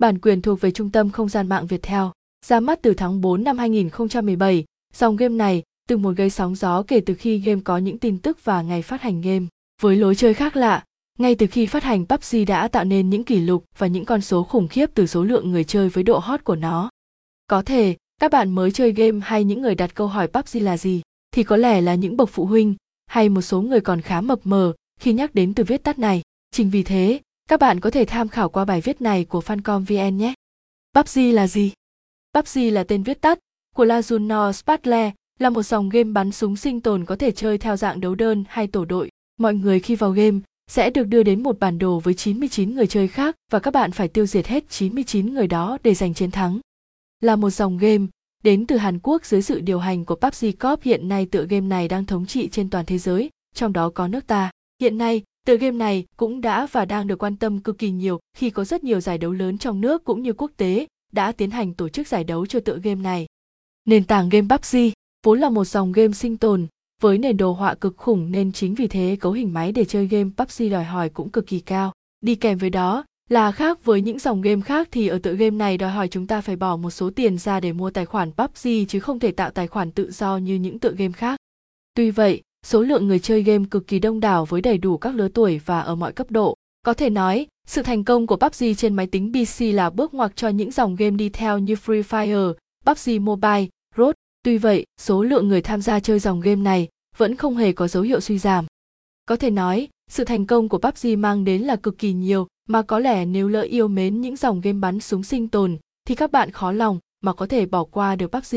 bản quyền thuộc về Trung tâm Không gian mạng Viettel. Ra mắt từ tháng 4 năm 2017, dòng game này từng một gây sóng gió kể từ khi game có những tin tức và ngày phát hành game. Với lối chơi khác lạ, ngay từ khi phát hành PUBG đã tạo nên những kỷ lục và những con số khủng khiếp từ số lượng người chơi với độ hot của nó. Có thể, các bạn mới chơi game hay những người đặt câu hỏi PUBG là gì, thì có lẽ là những bậc phụ huynh hay một số người còn khá mập mờ khi nhắc đến từ viết tắt này. Chính vì thế, các bạn có thể tham khảo qua bài viết này của Fancom VN nhé. PUBG là gì? PUBG là tên viết tắt của Lazuno Spartle, là một dòng game bắn súng sinh tồn có thể chơi theo dạng đấu đơn hay tổ đội. Mọi người khi vào game sẽ được đưa đến một bản đồ với 99 người chơi khác và các bạn phải tiêu diệt hết 99 người đó để giành chiến thắng. Là một dòng game đến từ Hàn Quốc dưới sự điều hành của PUBG Corp hiện nay tựa game này đang thống trị trên toàn thế giới, trong đó có nước ta. Hiện nay, tựa game này cũng đã và đang được quan tâm cực kỳ nhiều khi có rất nhiều giải đấu lớn trong nước cũng như quốc tế đã tiến hành tổ chức giải đấu cho tựa game này. Nền tảng game PUBG vốn là một dòng game sinh tồn với nền đồ họa cực khủng nên chính vì thế cấu hình máy để chơi game PUBG đòi hỏi cũng cực kỳ cao. Đi kèm với đó là khác với những dòng game khác thì ở tựa game này đòi hỏi chúng ta phải bỏ một số tiền ra để mua tài khoản PUBG chứ không thể tạo tài khoản tự do như những tựa game khác. Tuy vậy, số lượng người chơi game cực kỳ đông đảo với đầy đủ các lứa tuổi và ở mọi cấp độ. Có thể nói, sự thành công của PUBG trên máy tính PC là bước ngoặt cho những dòng game đi theo như Free Fire, PUBG Mobile, Road. Tuy vậy, số lượng người tham gia chơi dòng game này vẫn không hề có dấu hiệu suy giảm. Có thể nói, sự thành công của PUBG mang đến là cực kỳ nhiều, mà có lẽ nếu lỡ yêu mến những dòng game bắn súng sinh tồn thì các bạn khó lòng mà có thể bỏ qua được PUBG.